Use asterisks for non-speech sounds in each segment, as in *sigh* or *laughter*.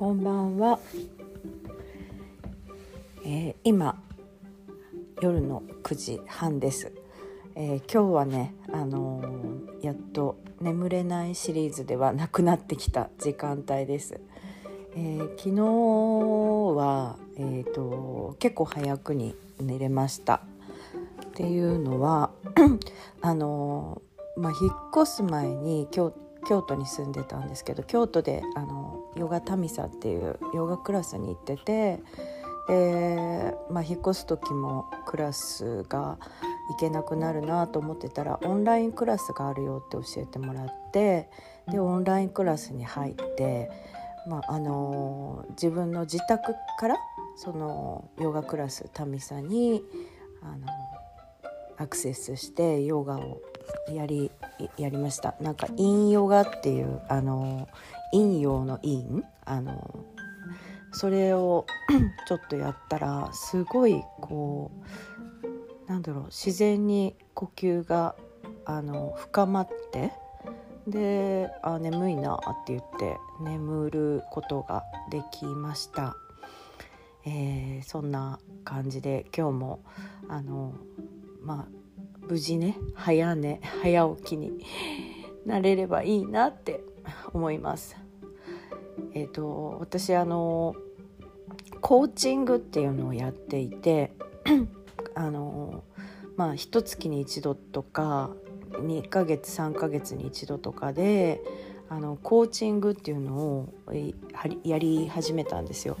こんばんは、えー、今夜の9時半です、えー、今日はねあのー、やっと眠れないシリーズではなくなってきた時間帯です、え昨日はえーと、結構早くに寝れました。っていうのは *clears throat* あのまあ、引っ越す前に京京都に住んでたんですけど京都であのヨガタミサっていうヨガクラスに行っててで、まあ、引っ越す時もクラスが行けなくなるなと思ってたらオンラインクラスがあるよって教えてもらってでオンラインクラスに入って、まあ、あの自分の自宅からそのヨガクラスタミサにあのアクセスしてヨガをやりやりました。なんか陰ヨガっていうあの陰陽の陰？あのそれを *clears throat* ちょっとやったらすごいこうなんだろう自然に呼吸があの深まってであ眠いなって言って眠ることができました、えー、そんな感じで今日もあのまあ無事ね早寝早起きになれればいいなって思います。えーと、私あのコーチングっていうのをやっていてあのまあ一月に一度とか2ヶ月3ヶ月に一度とかであのコーチングっていうのをやり始めたんですよ。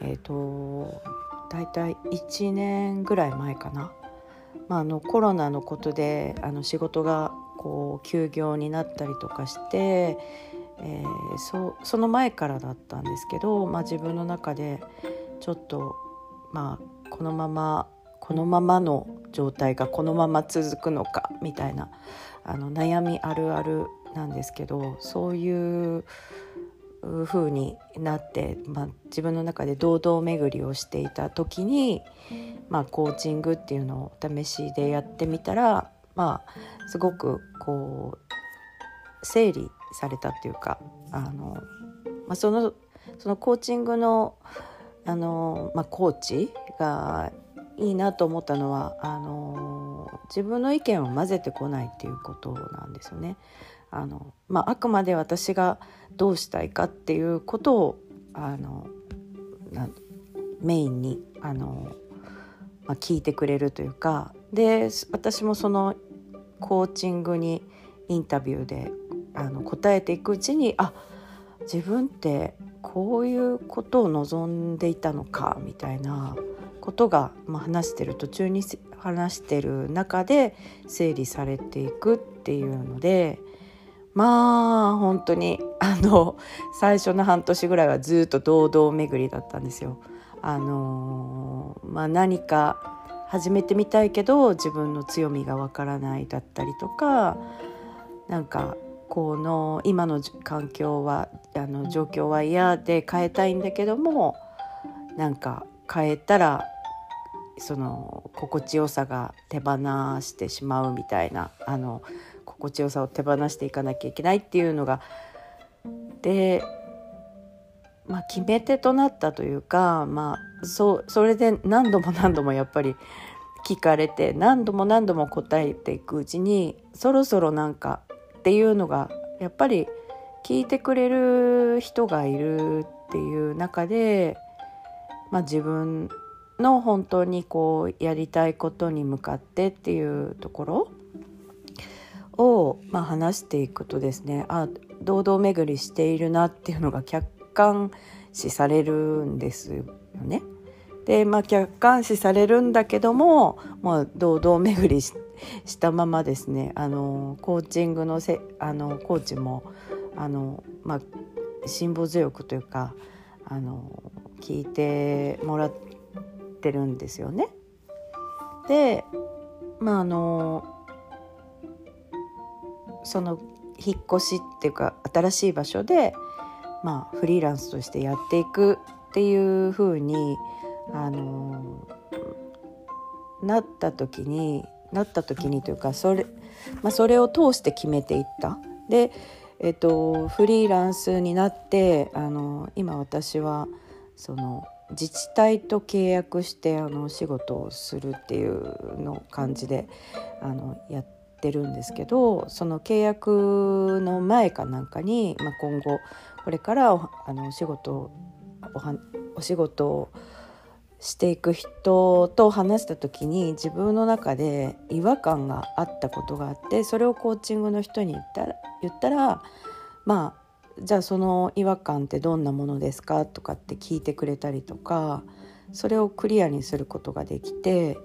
えっ、ー、と大体1年ぐらい前かなまあ、あのコロナのことであの仕事がこう休業になったりとかして、えー、そその前からだったんですけど、まあ、自分の中でちょっと、まあ、このままこのままの状態がこのまま続くのかみたいなあの悩みあるあるなんですけどそういう風になって、まあ、自分の中で堂々巡りをしていた時に、まあ、コーチングっていうのを試しでやってみたら、まあ、すごくこう整理されたっていうかあの、まあ、そのそのコーチングのあの、まあ、コーチがいいなと思ったのはあの自分の意見を混ぜてこないっていうことなんですよね。あのまあ、あくまで私がどうしたいかっていうことをあのメインにあの、まあ、聞いてくれるというかで私もそのコーチングにインタビューであの答えていくうちにあ自分ってこういうことを望んでいたのかみたいなことが、まあ、話してる途中に話してる中で整理されていくっていうのでまあ本当にあの最初の半年ぐらいはずっと堂々巡りだったんですよ。あのまあ、何か始めてみたいけど自分の強みがわからないだったりとかなんかこの今の環境はあの状況は嫌で変えたいんだけどもなんか変えたらその心地よさが手放してしまうみたいなあの心地よさを手放していかなきゃいけないっていうのがで、まあ、決め手となったというか、まあ、そそれで何度も何度もやっぱり聞かれて何度も何度も答えていくうちにそろそろなんかっていうのがやっぱり聞いてくれる人がいるっていう中で、まあ、自分の本当にこうやりたいことに向かってっていうところを、まあ、話していくとですねあ堂々巡りしているなっていうのが客観視されるんですよね。でまあ客観視されるんだけども、まあ、堂々巡りしたままですねあのコーチングのせあのコーチもあの、まあ、辛抱強くというかあの聞いてもらってるんですよね。でまああのその引っ越しっていうか新しい場所で、まあ、フリーランスとしてやっていくっていうふうに、あのなった時になった時にというかそれ,、まあ、それを通して決めていった。でえっと、フリーランスになってあの今私はその自治体と契約してあの仕事をするっていうの感じであのやってるんですけどその契約の前かなんかに、まあ、今後これからおあのお仕事おはお仕事をしていく人と話した時に自分の中で違和感があったことがあってそれをコーチングの人に言ったら言ったらまあじゃあその違和感ってどんなものですかとかって聞いてくれたりとかそれをクリアにすることができて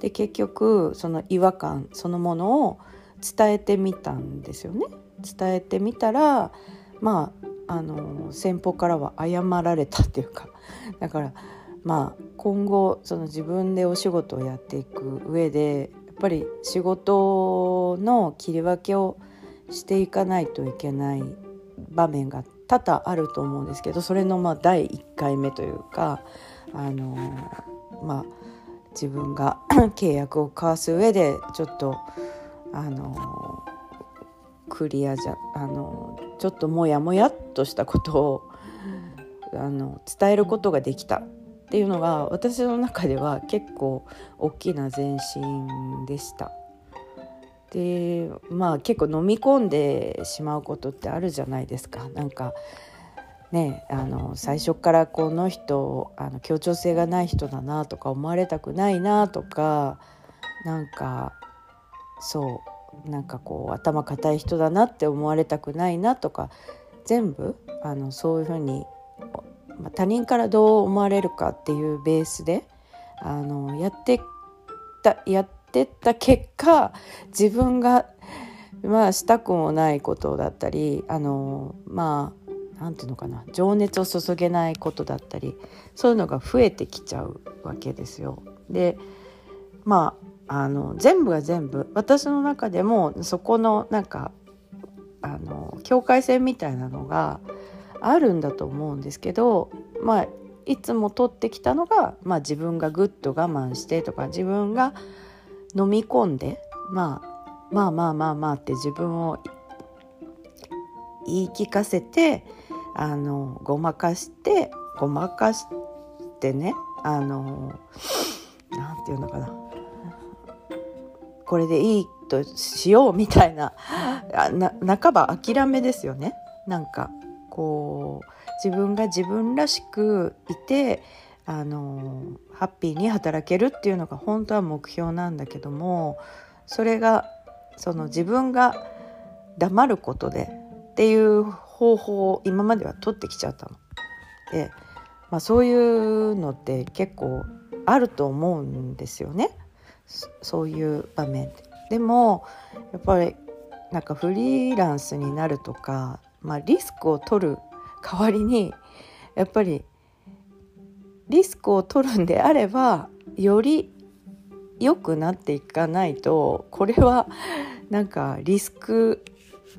で結局その違和感そのものを伝えてみたんですよね。伝えてみたらまああの先方からは謝られたっていうか *laughs* だからまあ今後その自分でお仕事をやっていく上でやっぱり仕事の切り分けをしていかないといけない場面が多々あると思うんですけどそれのまあ第1回目というかあのまあ自分が *coughs* 契約を交わす上でちょっとあのクリアじゃあのちょっともやもやっとしたことをあの伝えることができたっていうのが私の中では結構大きな前進でした。でまあ結構飲み込んでしまうことってあるじゃないですかなんかねあの最初からこの人あの協調性がない人だなとか思われたくないなとかなんかそうなんかこう頭固い人だなって思われたくないなとか全部あのそういうふうに、まあ、他人からどう思われるかっていうベースであのやってたやってった結果自分がまあしたくもないことだったりあのまあなんていうのかな情熱を注げないことだったりそういうのが増えてきちゃうわけですよ。でまああの全部が全部。私の中でもそこのなんかあの境界線みたいなのがあるんだと思うんですけどまあいつも取ってきたのが、まあ、自分がぐっと我慢してとか自分が飲み込んで、まあ、まあまあまあまあって自分を言い聞かせてあのごまかしてごまかしてねあのなんていうのかな。これでいいとしようみたいな半ば諦めですよねなんかこう自分が自分らしくいてあのハッピーに働けるっていうのが本当は目標なんだけどもそれがその自分が黙ることでっていう方法を今までは取ってきちゃったの。で、まあ、そういうのって結構あると思うんですよねそういう場面で。もやっぱりなんかフリーランスになるとか、まあ、リスクを取る代わりにやっぱりリスクを取るんであればより良くなっていかないとこれはなんかリスク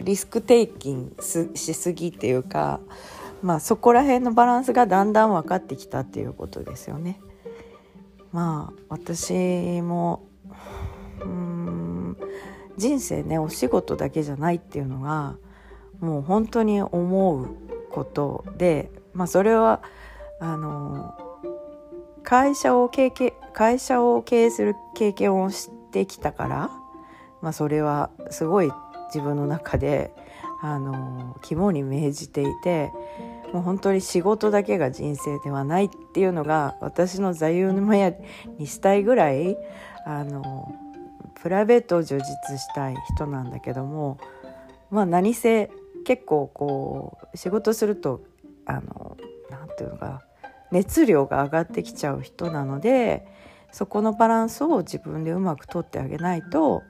リスクテイキンしすぎっていうか、まあ、そこら辺のバランスがだんだん分かってきたっていうことですよね。まあ私もうん人生ねお仕事だけじゃないっていうのがもう本当に思うことで、まあ、それはあの会社を経験会社を経営する経験をしてきたから、まあ、それはすごい自分の中であの肝に銘じていてもう本当に仕事だけが人生ではないっていうのが私の座右の銘にしたいぐらいあのプライベートを充実したい人なんだけどもまあ何せ結構こう仕事するとあのなていうのか熱量が上がってきちゃう人なのでそこのバランスを自分でうまくとってあげないと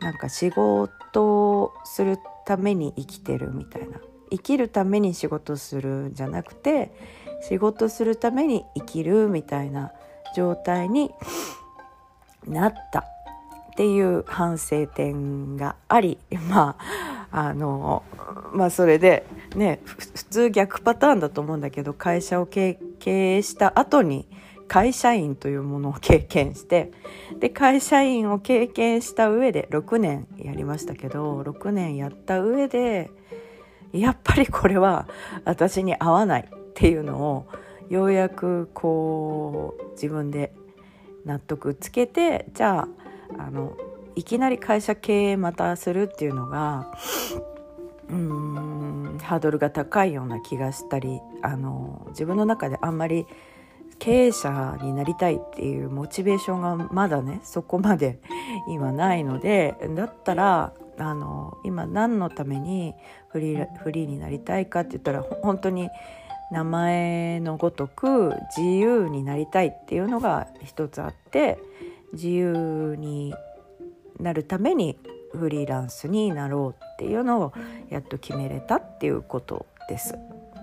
なんか仕事をするために生きてるみたいな。生きるために仕事するんじゃなくて仕事するために生きるみたいな状態になったっていう反省点があり *laughs* まああのまあそれでね普通逆パターンだと思うんだけど会社を経営した後に会社員というものを経験してで会社員を経験した上で6年やりましたけど6年やった上でやっぱりこれは私に合わないっていうのをようやくこう自分で納得つけてじゃああのいきなり会社経営またするっていうのがうーんハードルが高いような気がしたりあの自分の中であんまり経営者になりたいっていうモチベーションがまだねそこまで今ないのでだったらあの今何のためにフリーフリーになりたいかって言ったら本当に名前のごとく自由になりたいっていうのが一つあって自由になるためにフリーランスになろうっていうのをやっと決めれたっていうことです。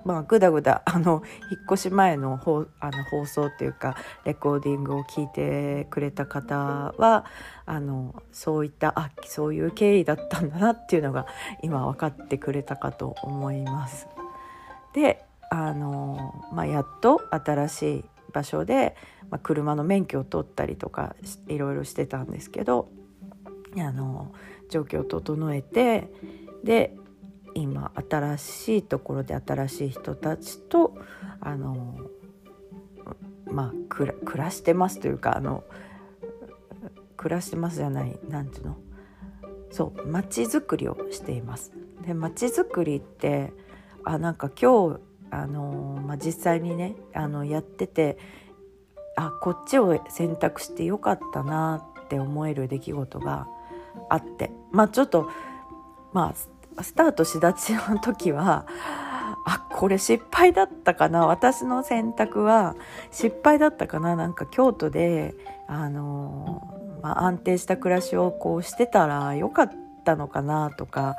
まあ、ぐだぐだ *laughs* あの引っ越し前の放あの放送っていうかレコーディングを聞いてくれた方はあのそういったあそういう経緯だったんだなっていうのが今分かってくれたかと思います。であの、まあ、やっと新しい場所で、まあ、車の免許を取ったりとかいろいろしてたんですけどあの状況を整えてで今新しいところで新しい人たちとあのまあ暮らしてますというかあの暮らしてますじゃない何ていうの？そう街づくりをしています。で街づくりってあなんか今日あの、まあ、実際にねあのやっててあこっちを選択してよかったなって思える出来事があってまあちょっとまあスタートしだちの時はあこれ失敗だったかな。私の選択は失敗だったかな。なんか京都であの、まあ、安定した暮らしをこうしてたらよかったのかな。とか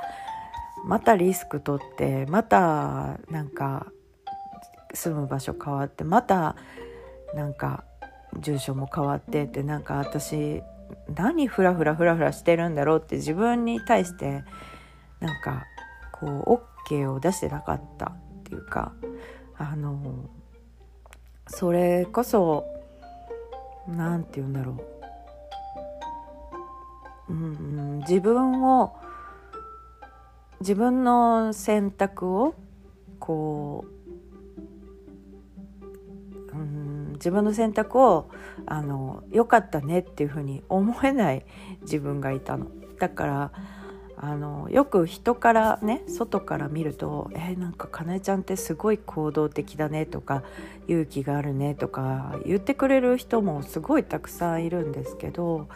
またリスク取ってまたなんか住む場所変わってまたなんか住所も変わってってなんか私何フラフラフラフラしてるんだろうって自分に対してなんかこう OK を出してなかったっていうかあのそれこそ何て言うんだろう、うん、自分を自分の選択をこううん自分の選択をあの良かったねっていうふうに思えない自分がいたの。だからあのよく人からね外から見ると「えー、なんかかなえちゃんってすごい行動的だね」とか「勇気があるね」とか言ってくれる人もすごいたくさんいるんですけど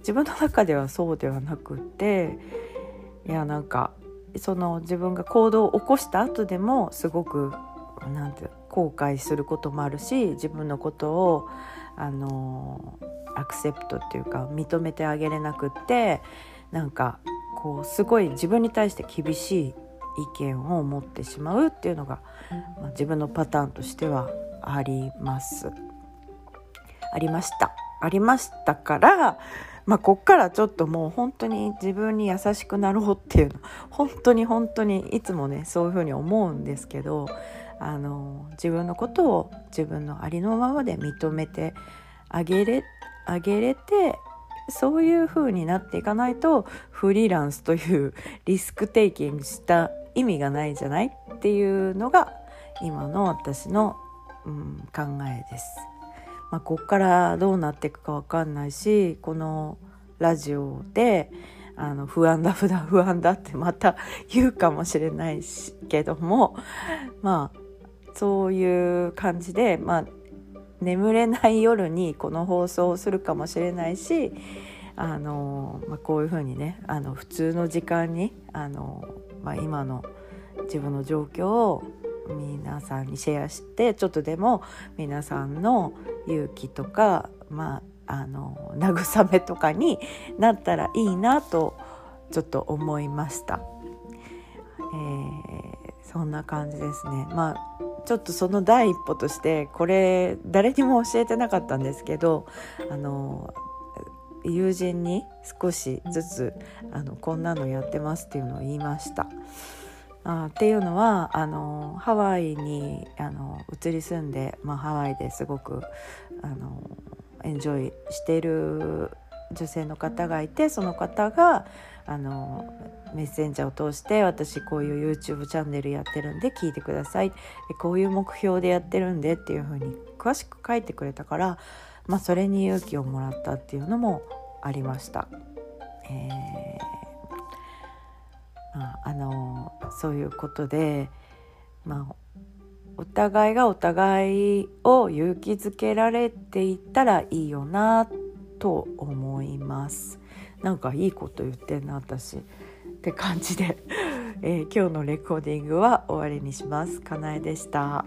自分の中ではそうではなくっていやなんかその自分が行動を起こした後でもすごくなんて後悔することもあるし自分のことをあのアクセプトっていうか認めてあげれなくってなんかこうすごい自分に対して厳しい意見を持ってしまうっていうのが、まあ、自分のパターンとしてはあります。ありました。ありましたから、まあ、こっからちょっともう本当に自分に優しくなろうっていうの本当に本当にいつもねそういうふうに思うんですけどあの自分のことを自分のありのままで認めてあげれあげれてそういう風になっていかないとフリーランスというリスクテイキングした意味がないじゃないっていうのが今の私の、うん、考えです。まあ、こっからどうなっていくか分かんないしこのラジオであの不安だ不安不安だってまた言うかもしれないけどもまあそういう感じで、まあ、眠れない夜にこの放送をするかもしれないしあの、まあ、こういうふうにねあの普通の時間にあの、まあ、今の自分の状況を皆さんにシェアしてちょっとでも皆さんの勇気とか、まあ、あの慰めとかになったらいいなとちょっと思いました。えー、そんな感じですね。まあちょっとその第一歩としてこれ誰にも教えてなかったんですけどあの友人に少しずつあのこんなのやってますっていうのを言いました。あっていうのはあのハワイにあの移り住んで、まあ、ハワイですごくあのエンジョイしてる女性の方がいてその方があのメッセンジャーを通して私こういう YouTube チャンネルやってるんで聞いてくださいこういう目標でやってるんでっていう風に詳しく書いてくれたから、まあ、それに勇気をもらったっていうのもありました。えー、まあ、あのそういうことで、まあ、お互いがお互いを勇気づけられていったらいいよなってと思います。なんかいいこと言ってんな私って感じで、えー、今日のレコーディングは終わりにします。かなえでした。